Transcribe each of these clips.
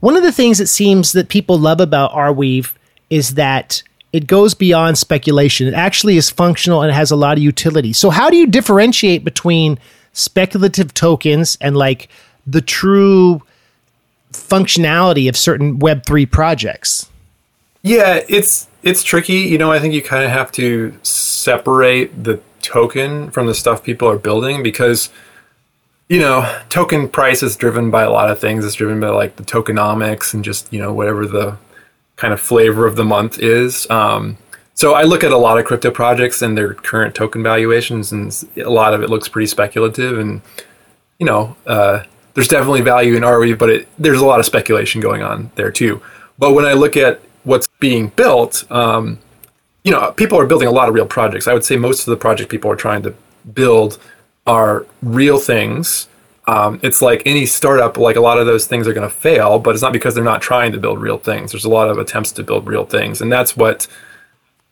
One of the things it seems that people love about Arweave is that it goes beyond speculation. It actually is functional and it has a lot of utility. So, how do you differentiate between speculative tokens and like the true functionality of certain Web3 projects? Yeah, it's it's tricky. You know, I think you kind of have to separate the token from the stuff people are building because you know, token price is driven by a lot of things. It's driven by like the tokenomics and just, you know, whatever the kind of flavor of the month is. Um, so I look at a lot of crypto projects and their current token valuations, and a lot of it looks pretty speculative. And you know, uh, there's definitely value in Arweave, but it, there's a lot of speculation going on there too. But when I look at what's being built, um, you know, people are building a lot of real projects. I would say most of the project people are trying to build are real things. Um, it's like any startup, like a lot of those things are going to fail, but it's not because they're not trying to build real things. There's a lot of attempts to build real things. And that's what,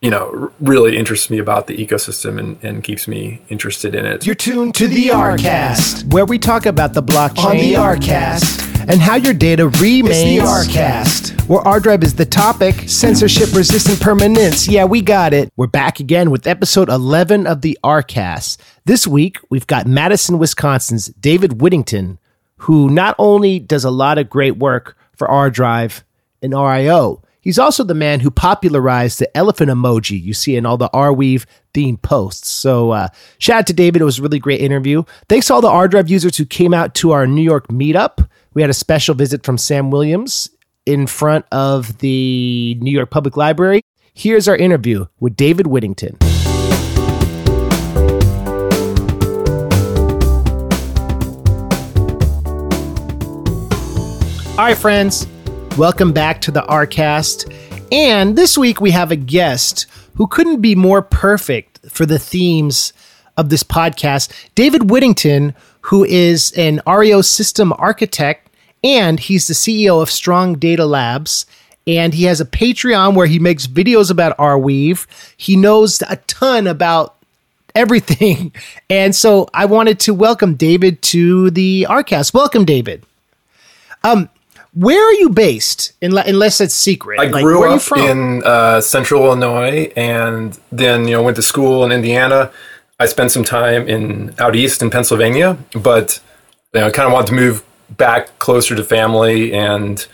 you know, really interests me about the ecosystem and, and keeps me interested in it. You're tuned to the Arcast, where we talk about the blockchain on the Arcast and how your data remains it's the Arcast, where ArDrive is the topic, censorship resistant permanence. Yeah, we got it. We're back again with episode 11 of the Arcast. This week, we've got Madison, Wisconsin's David Whittington, who not only does a lot of great work for ArDrive and RIO, He's also the man who popularized the elephant emoji you see in all the Arweave themed posts. So, uh, shout out to David. It was a really great interview. Thanks to all the ArDrive users who came out to our New York meetup. We had a special visit from Sam Williams in front of the New York Public Library. Here's our interview with David Whittington. All right, friends, welcome back to the Arcast. And this week we have a guest who couldn't be more perfect for the themes of this podcast, David Whittington, who is an RIO system architect and he's the CEO of Strong Data Labs. And he has a Patreon where he makes videos about Arweave. He knows a ton about everything. And so I wanted to welcome David to the Arcast. Welcome, David. Um, where are you based? Unless it's secret. I like, grew up in uh, Central Illinois, and then you know went to school in Indiana. I spent some time in out east in Pennsylvania, but you know, I kind of wanted to move back closer to family and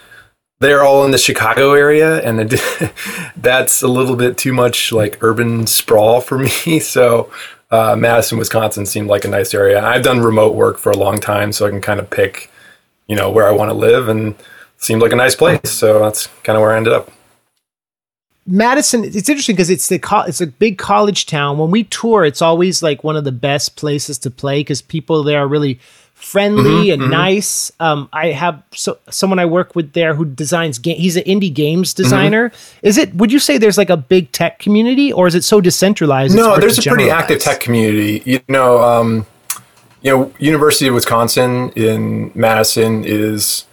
they're all in the Chicago area, and it, that's a little bit too much like urban sprawl for me. So, uh, Madison, Wisconsin seemed like a nice area. I've done remote work for a long time, so I can kind of pick, you know, where I want to live, and seemed like a nice place. So that's kind of where I ended up. Madison, it's interesting because it's the co- it's a big college town. When we tour, it's always like one of the best places to play because people there are really friendly mm-hmm, and mm-hmm. nice. Um, I have so, someone I work with there who designs game. He's an indie games mm-hmm. designer. Mm-hmm. Is it? Would you say there's like a big tech community, or is it so decentralized? No, there's a pretty active tech community. You know, um, you know, University of Wisconsin in Madison is,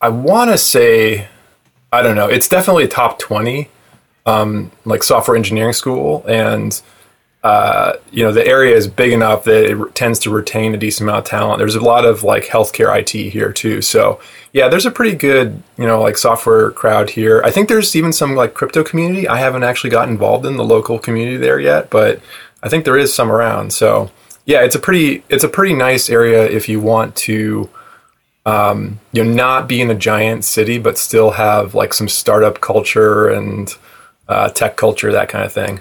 I want to say, I don't know. It's definitely a top twenty, um, like software engineering school, and uh, you know the area is big enough that it tends to retain a decent amount of talent. There's a lot of like healthcare IT here too, so yeah, there's a pretty good you know like software crowd here. I think there's even some like crypto community. I haven't actually got involved in the local community there yet, but I think there is some around. So yeah, it's a pretty it's a pretty nice area if you want to um, you know not be in a giant city but still have like some startup culture and uh, tech culture that kind of thing.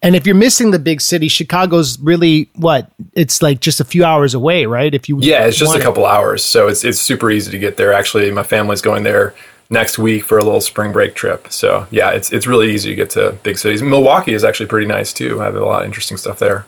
And if you're missing the big city, Chicago's really what? It's like just a few hours away, right? If you Yeah, it's just a couple it. hours. So it's it's super easy to get there. Actually, my family's going there next week for a little spring break trip. So, yeah, it's it's really easy to get to big cities. Milwaukee is actually pretty nice too. I have a lot of interesting stuff there.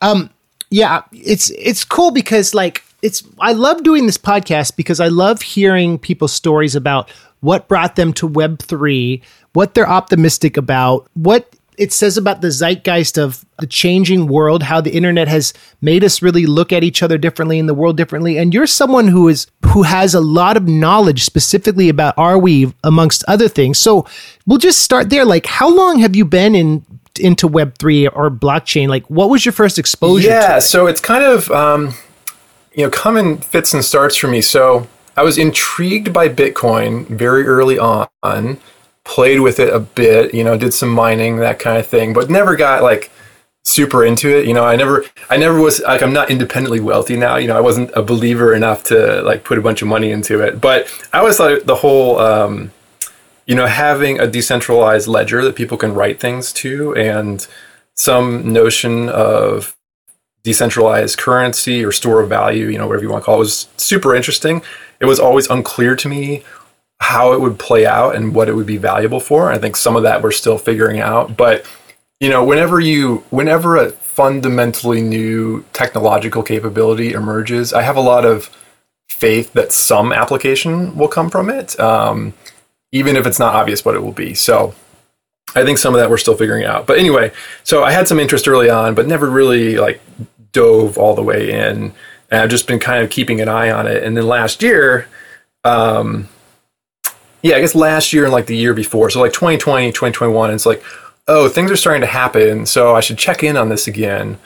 Um yeah, it's it's cool because like it's I love doing this podcast because I love hearing people's stories about what brought them to web3, what they're optimistic about, what it says about the zeitgeist of the changing world, how the internet has made us really look at each other differently and the world differently. And you're someone who is who has a lot of knowledge specifically about Arweave, amongst other things. So we'll just start there. Like, how long have you been in into Web three or blockchain? Like, what was your first exposure? Yeah, it? so it's kind of um, you know come in fits and starts for me. So I was intrigued by Bitcoin very early on, played with it a bit, you know, did some mining, that kind of thing, but never got like super into it. You know, I never, I never was like, I'm not independently wealthy now. You know, I wasn't a believer enough to like put a bunch of money into it. But I always thought the whole, um, you know, having a decentralized ledger that people can write things to and some notion of decentralized currency or store of value, you know, whatever you want to call it, was super interesting. It was always unclear to me how it would play out and what it would be valuable for. I think some of that we're still figuring out, but you know, whenever you, whenever a fundamentally new technological capability emerges, I have a lot of faith that some application will come from it, um, even if it's not obvious what it will be. So I think some of that we're still figuring out. But anyway, so I had some interest early on, but never really like dove all the way in. And I've just been kind of keeping an eye on it. And then last year, um, yeah, I guess last year and like the year before, so like 2020, 2021, it's like, oh, things are starting to happen, so I should check in on this again.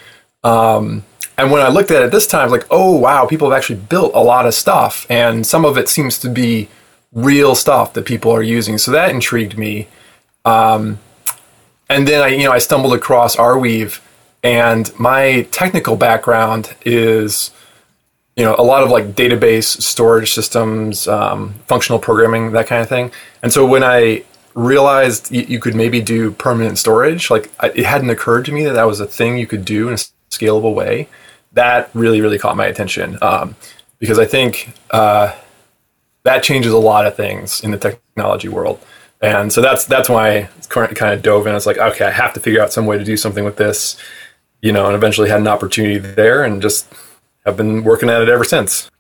Um, and when I looked at it this time, like, oh, wow, people have actually built a lot of stuff. And some of it seems to be real stuff that people are using. So that intrigued me. Um, and then I, you know, I stumbled across Arweave, and my technical background is, you know, a lot of like database storage systems, um, functional programming, that kind of thing. And so when I realized you, you could maybe do permanent storage. Like I, it hadn't occurred to me that that was a thing you could do in a scalable way. That really, really caught my attention um, because I think uh, that changes a lot of things in the technology world. And so that's that's why I kind of dove in. It's like, okay, I have to figure out some way to do something with this, you know, and eventually had an opportunity there and just have been working at it ever since.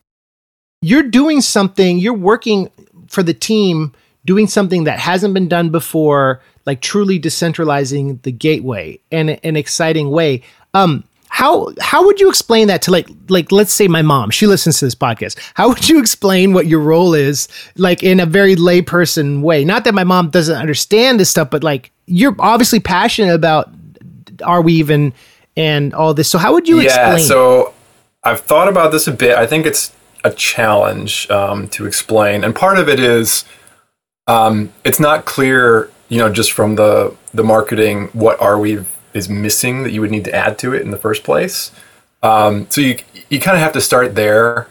You're doing something, you're working for the team doing something that hasn't been done before, like truly decentralizing the gateway in an exciting way. Um, how how would you explain that to like like let's say my mom she listens to this podcast. How would you explain what your role is like in a very layperson way? Not that my mom doesn't understand this stuff but like you're obviously passionate about Arweave and all this. So how would you yeah, explain? so i've thought about this a bit. I think it's a challenge um, to explain and part of it is um, it's not clear, you know, just from the the marketing what Arweave is missing that you would need to add to it in the first place. Um, so you you kind of have to start there.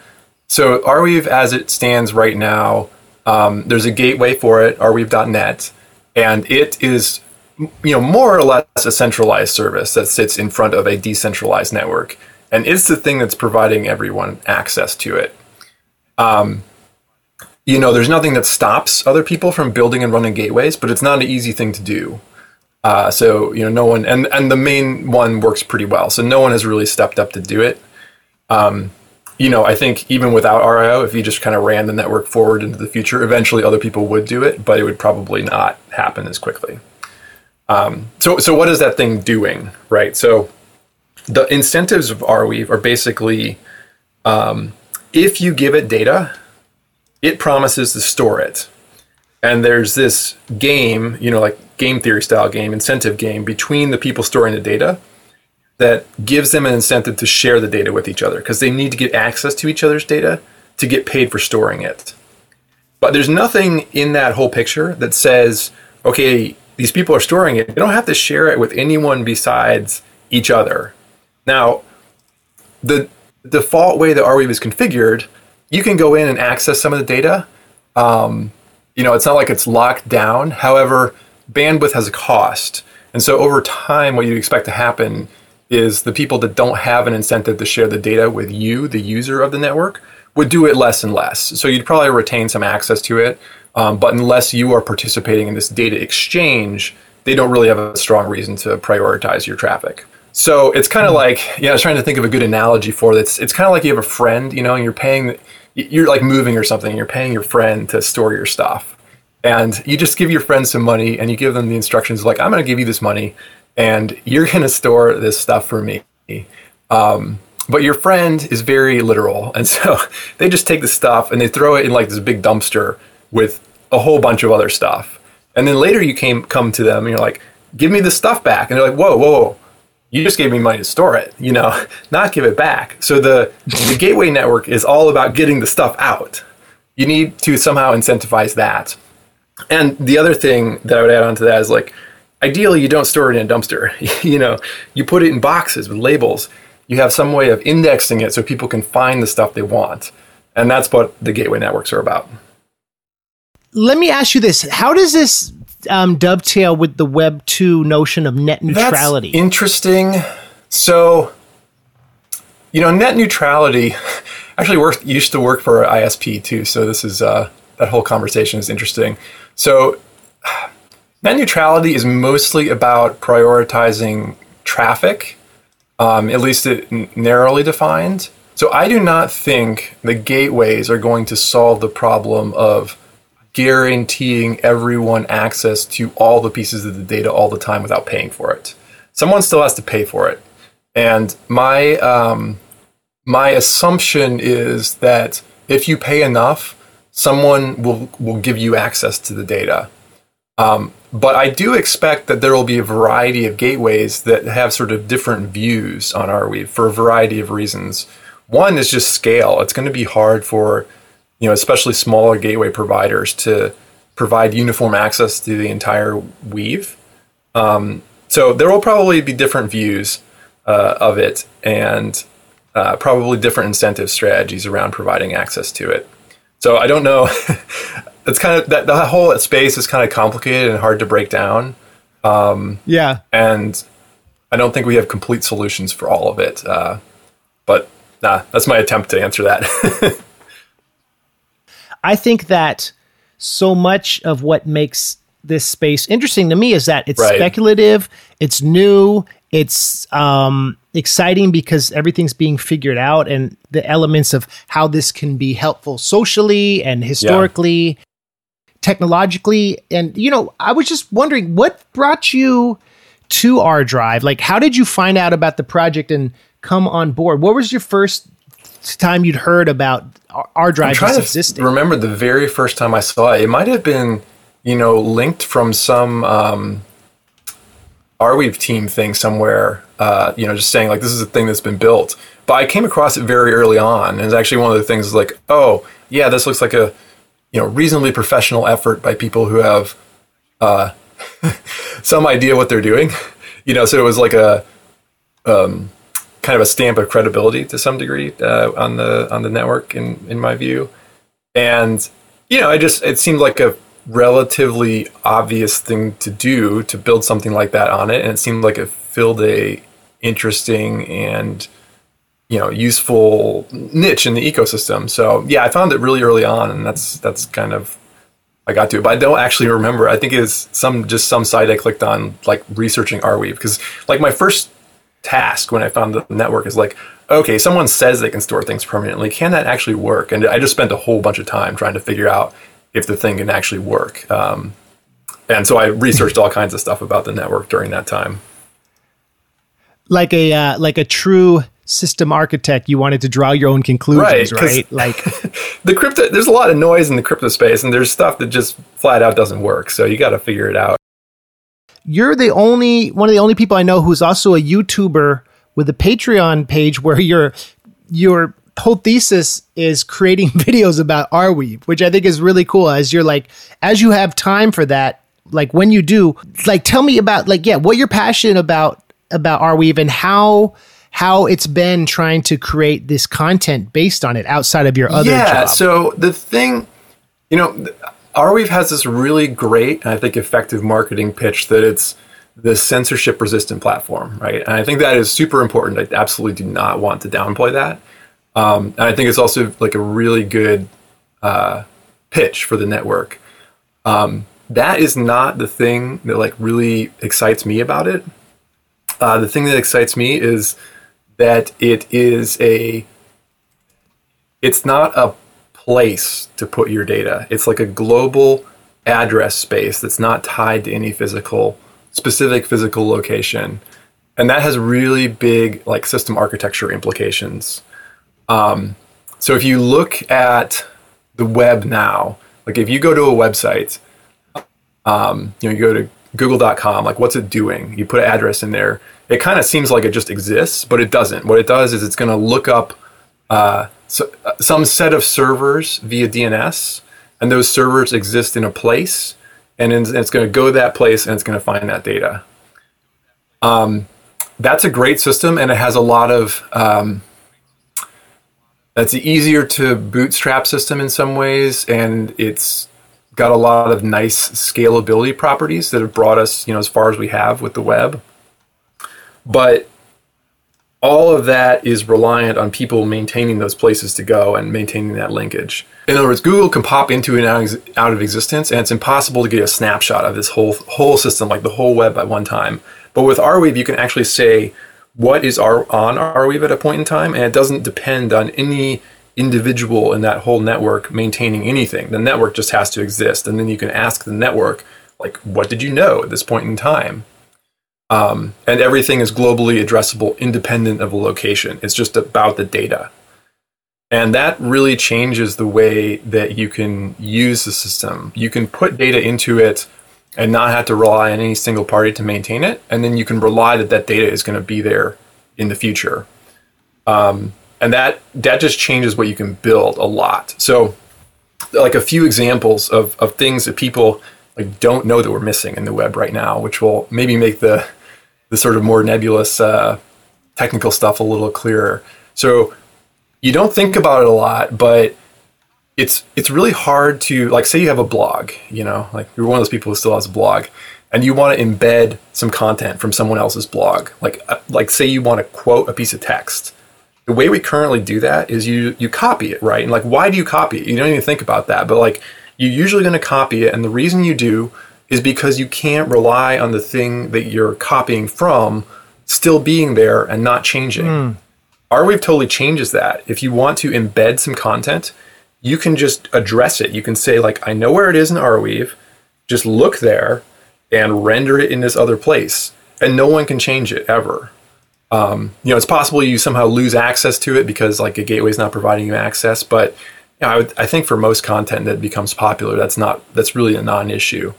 So Arweave, as it stands right now, um, there's a gateway for it, Arweave.net, and it is you know more or less a centralized service that sits in front of a decentralized network, and it's the thing that's providing everyone access to it. Um, you know, there's nothing that stops other people from building and running gateways, but it's not an easy thing to do. Uh, so you know, no one and and the main one works pretty well. So no one has really stepped up to do it. Um, you know, I think even without RIO, if you just kind of ran the network forward into the future, eventually other people would do it, but it would probably not happen as quickly. Um, so so what is that thing doing, right? So the incentives of Arweave are basically um, if you give it data it promises to store it. And there's this game, you know, like game theory style game, incentive game between the people storing the data that gives them an incentive to share the data with each other because they need to get access to each other's data to get paid for storing it. But there's nothing in that whole picture that says, okay, these people are storing it. They don't have to share it with anyone besides each other. Now, the default way that Arweave is configured you can go in and access some of the data. Um, you know, it's not like it's locked down. However, bandwidth has a cost. And so over time, what you expect to happen is the people that don't have an incentive to share the data with you, the user of the network, would do it less and less. So you'd probably retain some access to it. Um, but unless you are participating in this data exchange, they don't really have a strong reason to prioritize your traffic. So it's kind of hmm. like, yeah, I was trying to think of a good analogy for this. It's kind of like you have a friend, you know, and you're paying you're like moving or something, you're paying your friend to store your stuff. And you just give your friend some money and you give them the instructions like, I'm going to give you this money and you're going to store this stuff for me. Um, but your friend is very literal. And so they just take the stuff and they throw it in like this big dumpster with a whole bunch of other stuff. And then later you came come to them and you're like, give me the stuff back. And they're like, whoa, whoa, whoa you just gave me money to store it, you know, not give it back. So the, the gateway network is all about getting the stuff out. you need to somehow incentivize that. And the other thing that I would add on to that is like, ideally, you don't store it in a dumpster. you know, you put it in boxes with labels. You have some way of indexing it so people can find the stuff they want. And that's what the gateway networks are about. Let me ask you this: How does this um, dovetail with the Web two notion of net neutrality? That's interesting. So, you know, net neutrality actually worked used to work for ISP too. So this is uh, that whole conversation is interesting. So, net neutrality is mostly about prioritizing traffic, um, at least it narrowly defined. So I do not think the gateways are going to solve the problem of guaranteeing everyone access to all the pieces of the data all the time without paying for it. Someone still has to pay for it. And my um, my assumption is that if you pay enough, someone will will give you access to the data. Um, but I do expect that there will be a variety of gateways that have sort of different views on Arweave for a variety of reasons. One is just scale. It's going to be hard for, you know, especially smaller gateway providers to provide uniform access to the entire weave. Um, so there will probably be different views uh, of it and uh, probably different incentive strategies around providing access to it. So I don't know. it's kind of that the whole space is kind of complicated and hard to break down. Um, yeah, and I don't think we have complete solutions for all of it. Uh, but nah, that's my attempt to answer that. I think that so much of what makes this space interesting to me is that it's right. speculative, it's new, it's um, exciting because everything's being figured out, and the elements of how this can be helpful socially and historically, yeah. technologically. And, you know, I was just wondering what brought you to ArDrive? Like, how did you find out about the project and come on board? What was your first time you'd heard about ArDrive I'm existing? remember the very first time I saw it. It might have been, you know, linked from some um, Arweave team thing somewhere, uh, you know, just saying like this is a thing that's been built. But I came across it very early on, and it's actually one of the things like, oh yeah, this looks like a you know reasonably professional effort by people who have uh, some idea what they're doing. You know, so it was like a um, kind of a stamp of credibility to some degree uh, on the on the network in in my view, and you know, I just it seemed like a relatively obvious thing to do to build something like that on it, and it seemed like it filled a interesting and you know useful niche in the ecosystem. So yeah, I found it really early on, and that's that's kind of I got to it, but I don't actually remember. I think it's some just some site I clicked on, like researching Arweave, because like my first task when I found the network is like, okay, someone says they can store things permanently. Can that actually work? And I just spent a whole bunch of time trying to figure out if the thing can actually work. Um, and so I researched all kinds of stuff about the network during that time. Like a uh, like a true system architect, you wanted to draw your own conclusions, right? right? Like the crypto, there's a lot of noise in the crypto space, and there's stuff that just flat out doesn't work. So you got to figure it out. You're the only one of the only people I know who's also a YouTuber with a Patreon page where you're you're whole thesis is creating videos about Arweave, which I think is really cool. As you're like, as you have time for that, like when you do, like tell me about like yeah, what you're passionate about about Arweave and how how it's been trying to create this content based on it outside of your other yeah, job. So the thing, you know, Arweave has this really great and I think effective marketing pitch that it's the censorship resistant platform, right? And I think that is super important. I absolutely do not want to downplay that. Um, and I think it's also like a really good uh, pitch for the network. Um, that is not the thing that like really excites me about it. Uh, the thing that excites me is that it is a. It's not a place to put your data. It's like a global address space that's not tied to any physical specific physical location, and that has really big like system architecture implications. Um, so if you look at the web now, like if you go to a website, um, you know, you go to google.com, like what's it doing? You put an address in there. It kind of seems like it just exists, but it doesn't. What it does is it's going to look up uh, so, uh, some set of servers via DNS, and those servers exist in a place, and it's going to go to that place and it's going to find that data. Um, that's a great system, and it has a lot of. Um, that's easier to bootstrap system in some ways, and it's got a lot of nice scalability properties that have brought us, you know, as far as we have with the web. But all of that is reliant on people maintaining those places to go and maintaining that linkage. In other words, Google can pop into and out of existence, and it's impossible to get a snapshot of this whole whole system, like the whole web at one time. But with Arweave, you can actually say what is our, on Arweave at a point in time, and it doesn't depend on any individual in that whole network maintaining anything. The network just has to exist, and then you can ask the network, like, what did you know at this point in time? Um, and everything is globally addressable independent of a location. It's just about the data. And that really changes the way that you can use the system. You can put data into it and not have to rely on any single party to maintain it. And then you can rely that that data is going to be there in the future. Um, and that that just changes what you can build a lot. So, like a few examples of, of things that people like don't know that we're missing in the web right now, which will maybe make the the sort of more nebulous uh, technical stuff a little clearer. So you don't think about it a lot, but it's it's really hard to like say you have a blog, you know, like you're one of those people who still has a blog, and you want to embed some content from someone else's blog. Like uh, like say you want to quote a piece of text. The way we currently do that is you you copy it, right? And like why do you copy it? You don't even think about that, but like you're usually going to copy it, and the reason you do is because you can't rely on the thing that you're copying from still being there and not changing. Mm. Arweave totally changes that. If you want to embed some content, you can just address it. You can say, like, I know where it is in Arweave, just look there and render it in this other place. And no one can change it ever. Um, you know, it's possible you somehow lose access to it because like a gateway is not providing you access, but you know, I, would, I think for most content that becomes popular, that's not that's really a non-issue.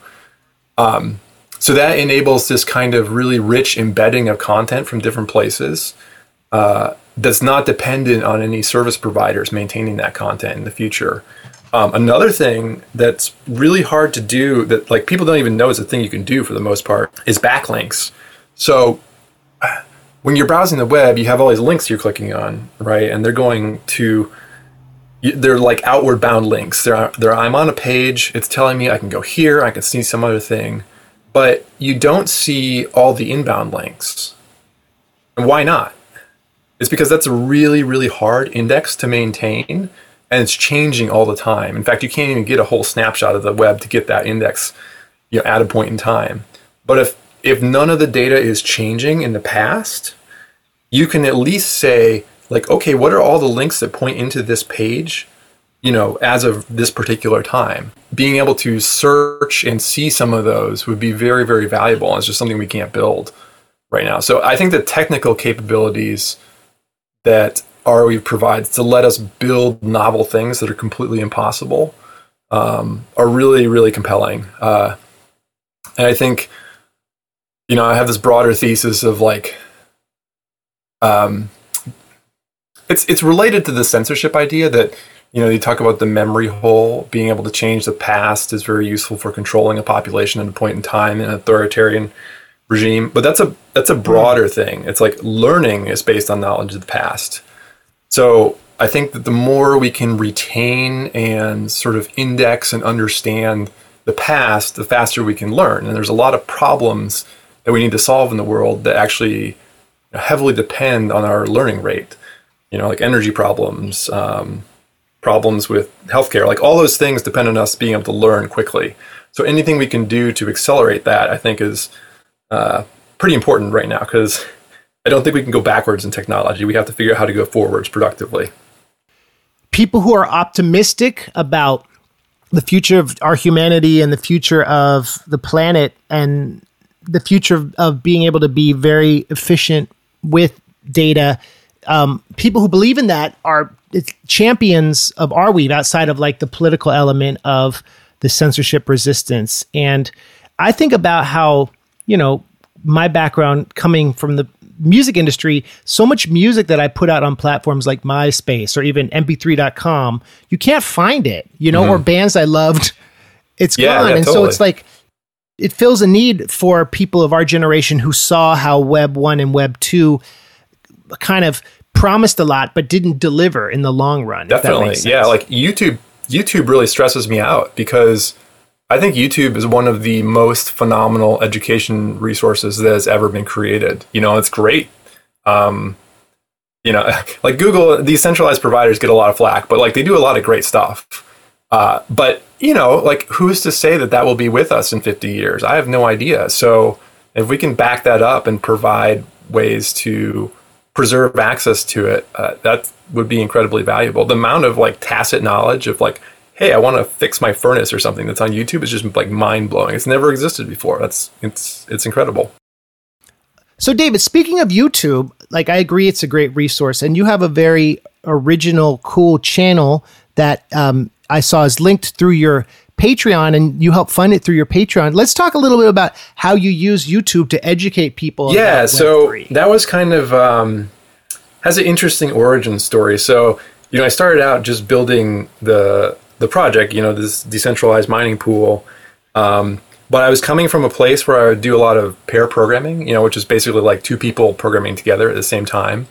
Um, so that enables this kind of really rich embedding of content from different places uh, that's not dependent on any service providers maintaining that content in the future. Um, another thing that's really hard to do that like people don't even know is a thing you can do for the most part is backlinks. So when you're browsing the web, you have all these links you're clicking on, right? And they're going to they're like outward bound links. They're, they're I'm on a page. It's telling me I can go here. I can see some other thing, but you don't see all the inbound links. And why not? It's because that's a really really hard index to maintain, and it's changing all the time. In fact, you can't even get a whole snapshot of the web to get that index, you know, at a point in time. But if if none of the data is changing in the past, you can at least say like, okay, what are all the links that point into this page? You know, as of this particular time, being able to search and see some of those would be very, very valuable. It's just something we can't build right now. So I think the technical capabilities that Arweave provides to let us build novel things that are completely impossible um, are really, really compelling. Uh, and I think, you know, I have this broader thesis of like, um, it's it's related to the censorship idea that you know you talk about the memory hole being able to change the past is very useful for controlling a population at a point in time in an authoritarian regime. But that's a that's a broader thing. It's like learning is based on knowledge of the past. So i think that the more we can retain and sort of index and understand the past the faster we can learn. And there's a lot of problems that we need to solve in the world that actually heavily depend on our learning rate you know, like energy problems, um, problems with healthcare, like all those things depend on us being able to learn quickly. So anything we can do to accelerate that, I think, is uh, pretty important right now because I don't think we can go backwards in technology. We have to figure out how to go forwards productively. People who are optimistic about the future of our humanity and the future of the planet and the future of being able to be very efficient with data um, people who believe in that are champions of Arweave outside of like the political element of the censorship resistance. And I think about how, you know, my background coming from the music industry, so much music that I put out on platforms like MySpace or even mp3.com, you can't find it, you know, mm-hmm. or bands I loved, it's yeah, gone. Yeah, and totally. so it's like, it fills a need for people of our generation who saw how Web 1 and Web 2 kind of promised a lot but didn't deliver in the long run. Definitely. Yeah, like YouTube YouTube really stresses me out because I think YouTube is one of the most phenomenal education resources that has ever been created. You know, it's great. Um, you know, like Google, these centralized providers get a lot of flack, but like they do a lot of great stuff. Uh, but you know, like who's to say that that will be with us in 50 years? I have no idea. So if we can back that up and provide ways to preserve access to it, uh, that would be incredibly valuable. The amount of like tacit knowledge of like, hey, I want to fix my furnace or something that's on YouTube is just like mind blowing. It's never existed before. That's it's it's incredible. So, David, speaking of YouTube, like I agree, it's a great resource, and you have a very original, cool channel that um, I saw is linked through your Patreon and you help fund it through your Patreon. Let's talk a little bit about how you use YouTube to educate people. Yeah, so that was kind of um, has an interesting origin story. So you know, I started out just building the the project. You know, this decentralized mining pool. Um, but I was coming from a place where I would do a lot of pair programming. You know, which is basically like two people programming together at the same time,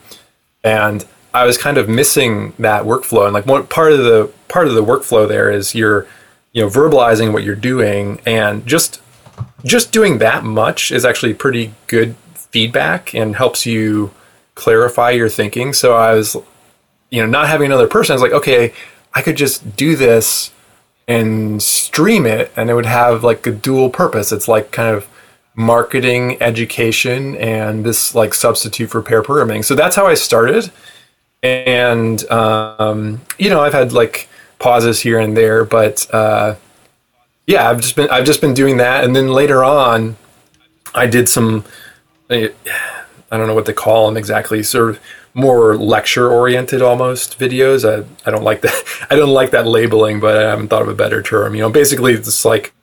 and I was kind of missing that workflow. And like one part of the part of the workflow there is you're you know verbalizing what you're doing and just just doing that much is actually pretty good feedback and helps you clarify your thinking. So i was you know not having another person i was like okay i could just do this and stream it and it would have like a dual purpose. It's like kind of marketing education and this like substitute for pair programming. So that's how i started. And um, you know i've had like pauses here and there, but uh, yeah, I've just been I've just been doing that, and then later on, I did some I don't know what to call them exactly, sort of more lecture oriented almost videos. I, I don't like that I don't like that labeling, but I haven't thought of a better term. You know, basically it's like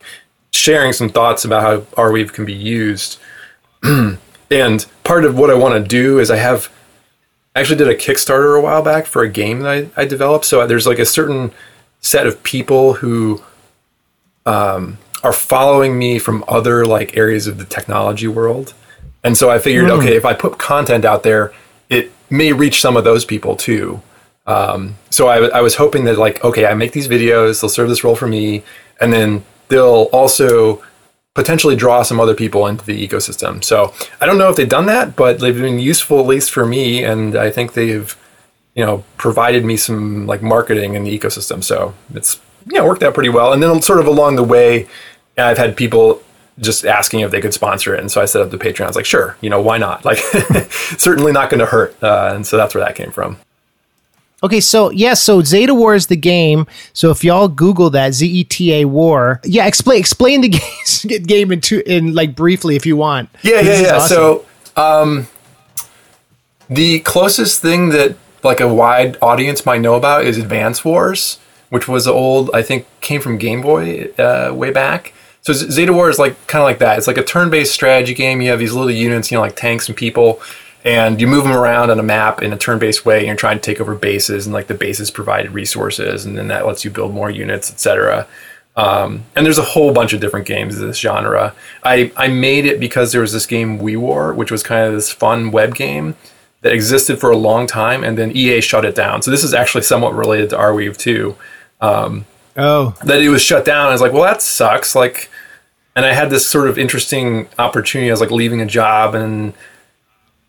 sharing some thoughts about how Arweave can be used. and part of what I want to do is I have I actually did a Kickstarter a while back for a game that I, I developed. So there's like a certain set of people who um, are following me from other like areas of the technology world. And so I figured, mm. okay, if I put content out there, it may reach some of those people too. Um, so I, I was hoping that like, okay, I make these videos, they'll serve this role for me, and then they'll also potentially draw some other people into the ecosystem. So I don't know if they've done that, but they've been useful at least for me, and I think they've you know provided me some like marketing in the ecosystem. So it's you know worked out pretty well. And then sort of along the way, I've had people just asking if they could sponsor it, and so I set up the Patreon. I was like, sure, you know, why not? Like, certainly not going to hurt. Uh, and so that's where that came from. Okay, so yeah, so Zeta War is the game. So if y'all Google that Z E T A War, yeah, explain explain the game, game in two, in like briefly if you want. Yeah, yeah, yeah. Awesome. So um, the closest thing that like a wide audience might know about is Advance Wars, which was old. I think came from Game Boy uh, way back. So Zeta War is like kind of like that. It's like a turn-based strategy game. You have these little units, you know, like tanks and people and you move them around on a map in a turn-based way and you're trying to take over bases and like the bases provided resources and then that lets you build more units etc um, and there's a whole bunch of different games in this genre I, I made it because there was this game Weewar which was kind of this fun web game that existed for a long time and then ea shut it down so this is actually somewhat related to arweave too um, oh that it was shut down i was like well that sucks like and i had this sort of interesting opportunity i was like leaving a job and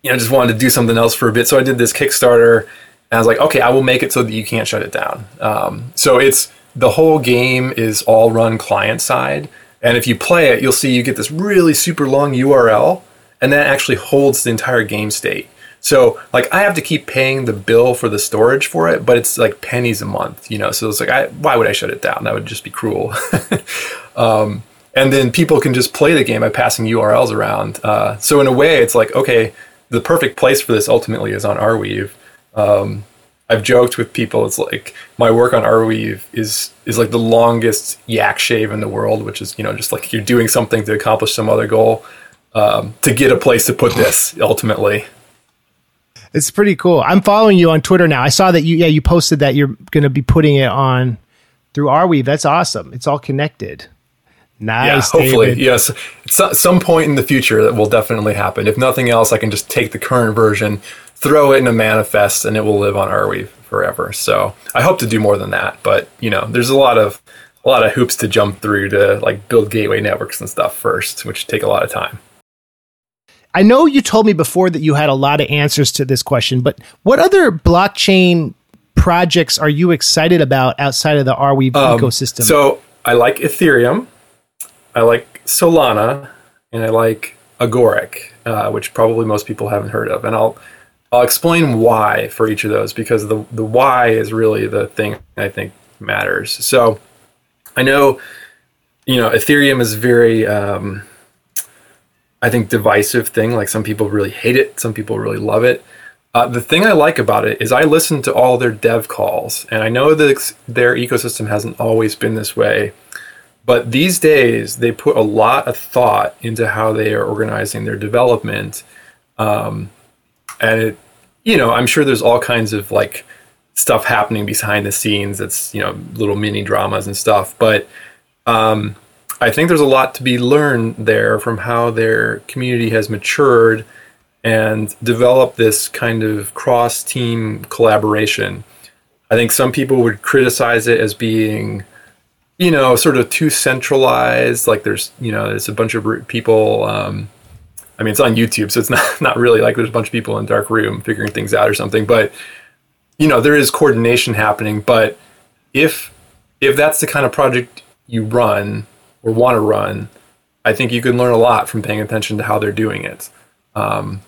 you know, just wanted to do something else for a bit. So I did this Kickstarter, and I was like, okay, I will make it so that you can't shut it down. Um, so it's the whole game is all run client side, and if you play it, you'll see you get this really super long URL, and that actually holds the entire game state. So like I have to keep paying the bill for the storage for it, but it's like pennies a month, you know. So it's like, I, why would I shut it down? That would just be cruel. um, and then people can just play the game by passing URLs around. Uh, so in a way, it's like, okay, the perfect place for this ultimately is on Arweave. Um, I've joked with people. It's like my work on Arweave is is like the longest yak shave in the world, which is you know just like you're doing something to accomplish some other goal um, to get a place to put this ultimately. It's pretty cool. I'm following you on Twitter now. I saw that you yeah you posted that you're going to be putting it on through Arweave. That's awesome. It's all connected. Nice. Yeah, hopefully, David. yes. At some point in the future, that will definitely happen. If nothing else, I can just take the current version, throw it in a manifest, and it will live on Arweave forever. So I hope to do more than that. But you know, there's a lot of a lot of hoops to jump through to like build gateway networks and stuff first, which take a lot of time. I know you told me before that you had a lot of answers to this question, but what other blockchain projects are you excited about outside of the Arweave um, ecosystem? So I like Ethereum, I like Solana, and I like Agoric, uh, which probably most people haven't heard of. And I'll I'll explain why for each of those because the the why is really the thing I think matters. So I know you know Ethereum is very um, I think, divisive thing. Like some people really hate it, some people really love it. Uh, the thing I like about it is I listen to all their dev calls, and I know that their ecosystem hasn't always been this way. But these days, they put a lot of thought into how they are organizing their development. Um, and it, you know, I'm sure there's all kinds of like stuff happening behind the scenes that's, you know, little mini dramas and stuff. But um, I think there's a lot to be learned there from how their community has matured and developed this kind of cross team collaboration. I think some people would criticize it as being, you know, sort of too centralized. Like there's, you know, there's a bunch of people. Um, I mean, it's on YouTube, so it's not not really like there's a bunch of people in dark room figuring things out or something. But you know, there is coordination happening. But if if that's the kind of project you run, or want to run, I think you can learn a lot from paying attention to how they're doing it. Um,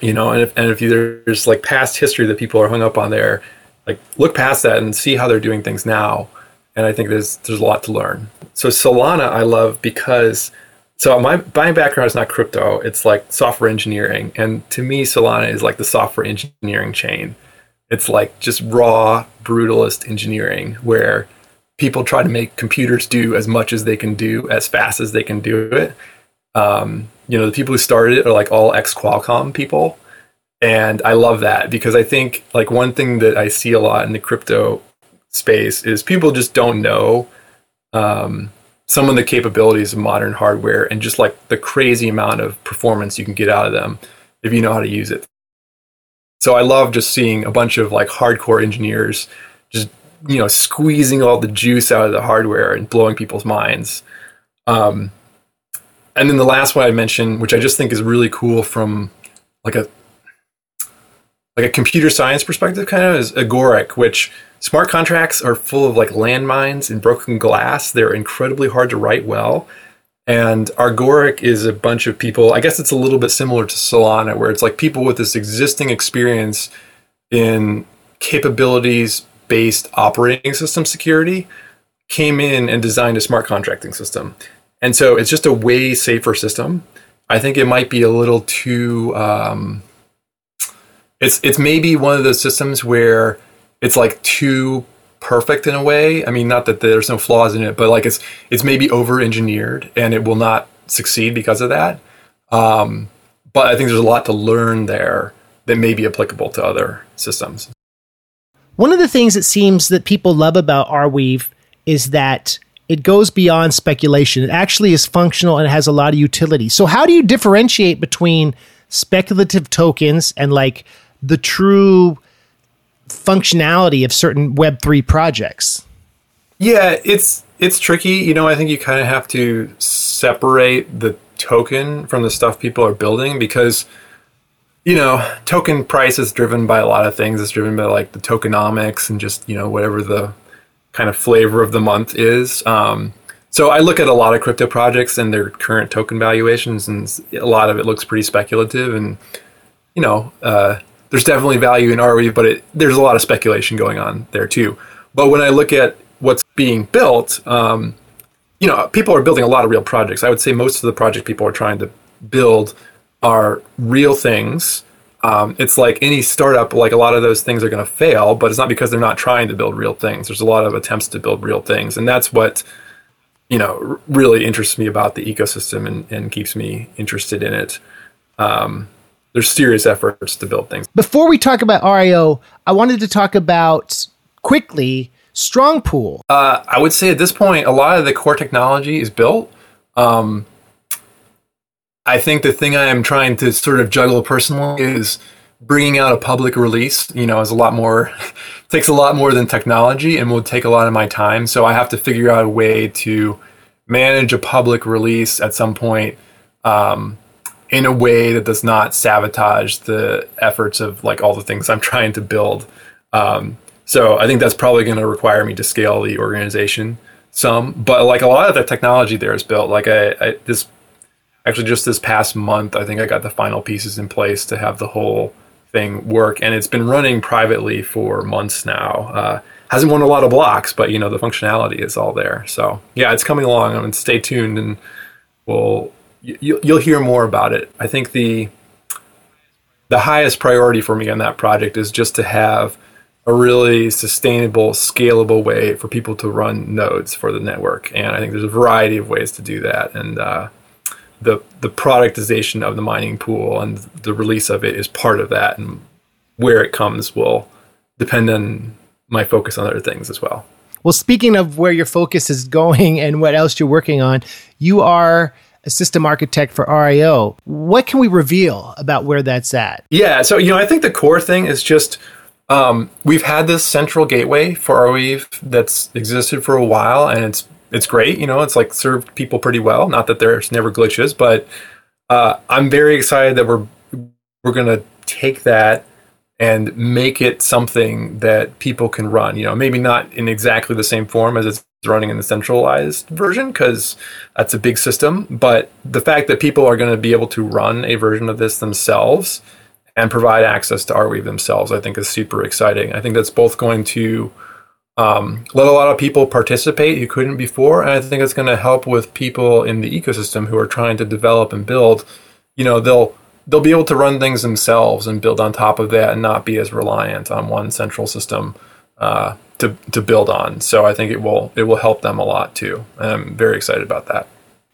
you know, and if, and if there's like past history that people are hung up on there, like look past that and see how they're doing things now. And I think there's there's a lot to learn. So Solana I love because so my my background is not crypto; it's like software engineering, and to me Solana is like the software engineering chain. It's like just raw brutalist engineering where people try to make computers do as much as they can do as fast as they can do it. Um, you know, the people who started it are like all ex Qualcomm people. And I love that because I think like one thing that I see a lot in the crypto space is people just don't know um, some of the capabilities of modern hardware and just like the crazy amount of performance you can get out of them if you know how to use it. So I love just seeing a bunch of like hardcore engineers just you know squeezing all the juice out of the hardware and blowing people's minds. Um, and then the last one I mentioned, which I just think is really cool from like a like a computer science perspective, kind of is Agoric, which smart contracts are full of like landmines and broken glass. They're incredibly hard to write well. And Agoric is a bunch of people. I guess it's a little bit similar to Solana, where it's like people with this existing experience in capabilities based operating system security came in and designed a smart contracting system. And so it's just a way safer system. I think it might be a little too. Um, it's it's maybe one of those systems where it's like too perfect in a way. I mean, not that there's no flaws in it, but like it's it's maybe over engineered and it will not succeed because of that. Um, but I think there's a lot to learn there that may be applicable to other systems. One of the things it seems that people love about Arweave is that it goes beyond speculation. It actually is functional and it has a lot of utility. So, how do you differentiate between speculative tokens and like the true functionality of certain Web3 projects? Yeah, it's it's tricky. You know, I think you kind of have to separate the token from the stuff people are building because you know, token price is driven by a lot of things. It's driven by like the tokenomics and just, you know, whatever the kind of flavor of the month is. Um, so I look at a lot of crypto projects and their current token valuations, and a lot of it looks pretty speculative. And, you know, uh, there's definitely value in Arweave, but it, there's a lot of speculation going on there too. But when I look at what's being built, um, you know, people are building a lot of real projects. I would say most of the project people are trying to build are real things. Um, it's like any startup, like a lot of those things are going to fail, but it's not because they're not trying to build real things. There's a lot of attempts to build real things. And that's what, you know, really interests me about the ecosystem and, and keeps me interested in it. Um, there's serious efforts to build things. Before we talk about RIO, I wanted to talk about quickly Strongpool. Uh, I would say at this point, a lot of the core technology is built. Um, I think the thing I am trying to sort of juggle personally is bringing out a public release. You know, is a lot more takes a lot more than technology, and will take a lot of my time. So I have to figure out a way to manage a public release at some point. Um, in a way that does not sabotage the efforts of like all the things I'm trying to build. Um, so I think that's probably going to require me to scale the organization some, but like a lot of the technology there is built. Like I, I this actually just this past month, I think I got the final pieces in place to have the whole thing work, and it's been running privately for months now. Uh, hasn't won a lot of blocks, but you know the functionality is all there. So yeah, it's coming along. I mean, stay tuned, and we'll you, you'll hear more about it. I think the the highest priority for me on that project is just to have a really sustainable, scalable way for people to run nodes for the network. And I think there's a variety of ways to do that. And uh, the the productization of the mining pool and the release of it is part of that. And where it comes will depend on my focus on other things as well. Well, speaking of where your focus is going and what else you're working on, you are a system architect for AR.IO. What can we reveal about where that's at? Yeah, so you know, I think the core thing is just um, we've had this central gateway for Arweave that's existed for a while, and it's it's great. You know, it's like served people pretty well. Not that there's never glitches, but uh, I'm very excited that we're we're gonna take that and make it something that people can run. You know, maybe not in exactly the same form as it's running in the centralized version because that's a big system. But the fact that people are going to be able to run a version of this themselves and provide access to Arweave themselves, I think is super exciting. I think that's both going to um, let a lot of people participate who couldn't before, and I think it's going to help with people in the ecosystem who are trying to develop and build. You know, they'll they'll be able to run things themselves and build on top of that, and not be as reliant on one central system. Uh, to to build on. So I think it will it will help them a lot too. I'm very excited about that.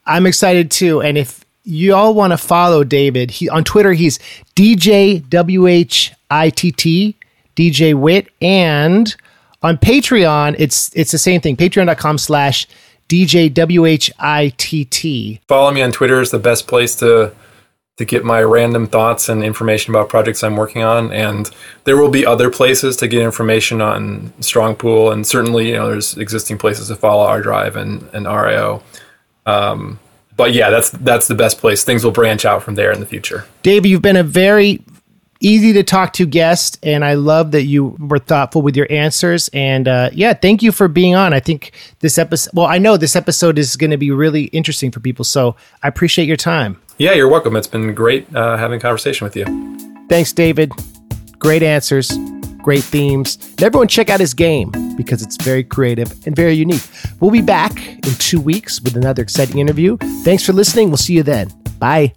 I'm excited too. And if you all want to follow David, he on Twitter he's DJ WHITT, DJ Wit, and on Patreon it's it's the same thing. Patreon.com slash DJ WHITT. Follow me on Twitter is the best place to to get my random thoughts and information about projects I'm working on. And there will be other places to get information on Strongpool, and certainly you know there's existing places to follow ArDrive and and AR.IO. Um, but yeah, that's that's the best place. Things will branch out from there in the future. Dave, you've been a very easy to talk to guest and i love that you were thoughtful with your answers and uh, yeah thank you for being on i think this episode well i know this episode is going to be really interesting for people so i appreciate your time yeah, you're welcome. It's been great uh, having a conversation with you. Thanks, David. Great answers, great themes. And everyone check out his game because it's very creative and very unique. We'll be back in two weeks with another exciting interview. Thanks for listening. We'll see you then. Bye.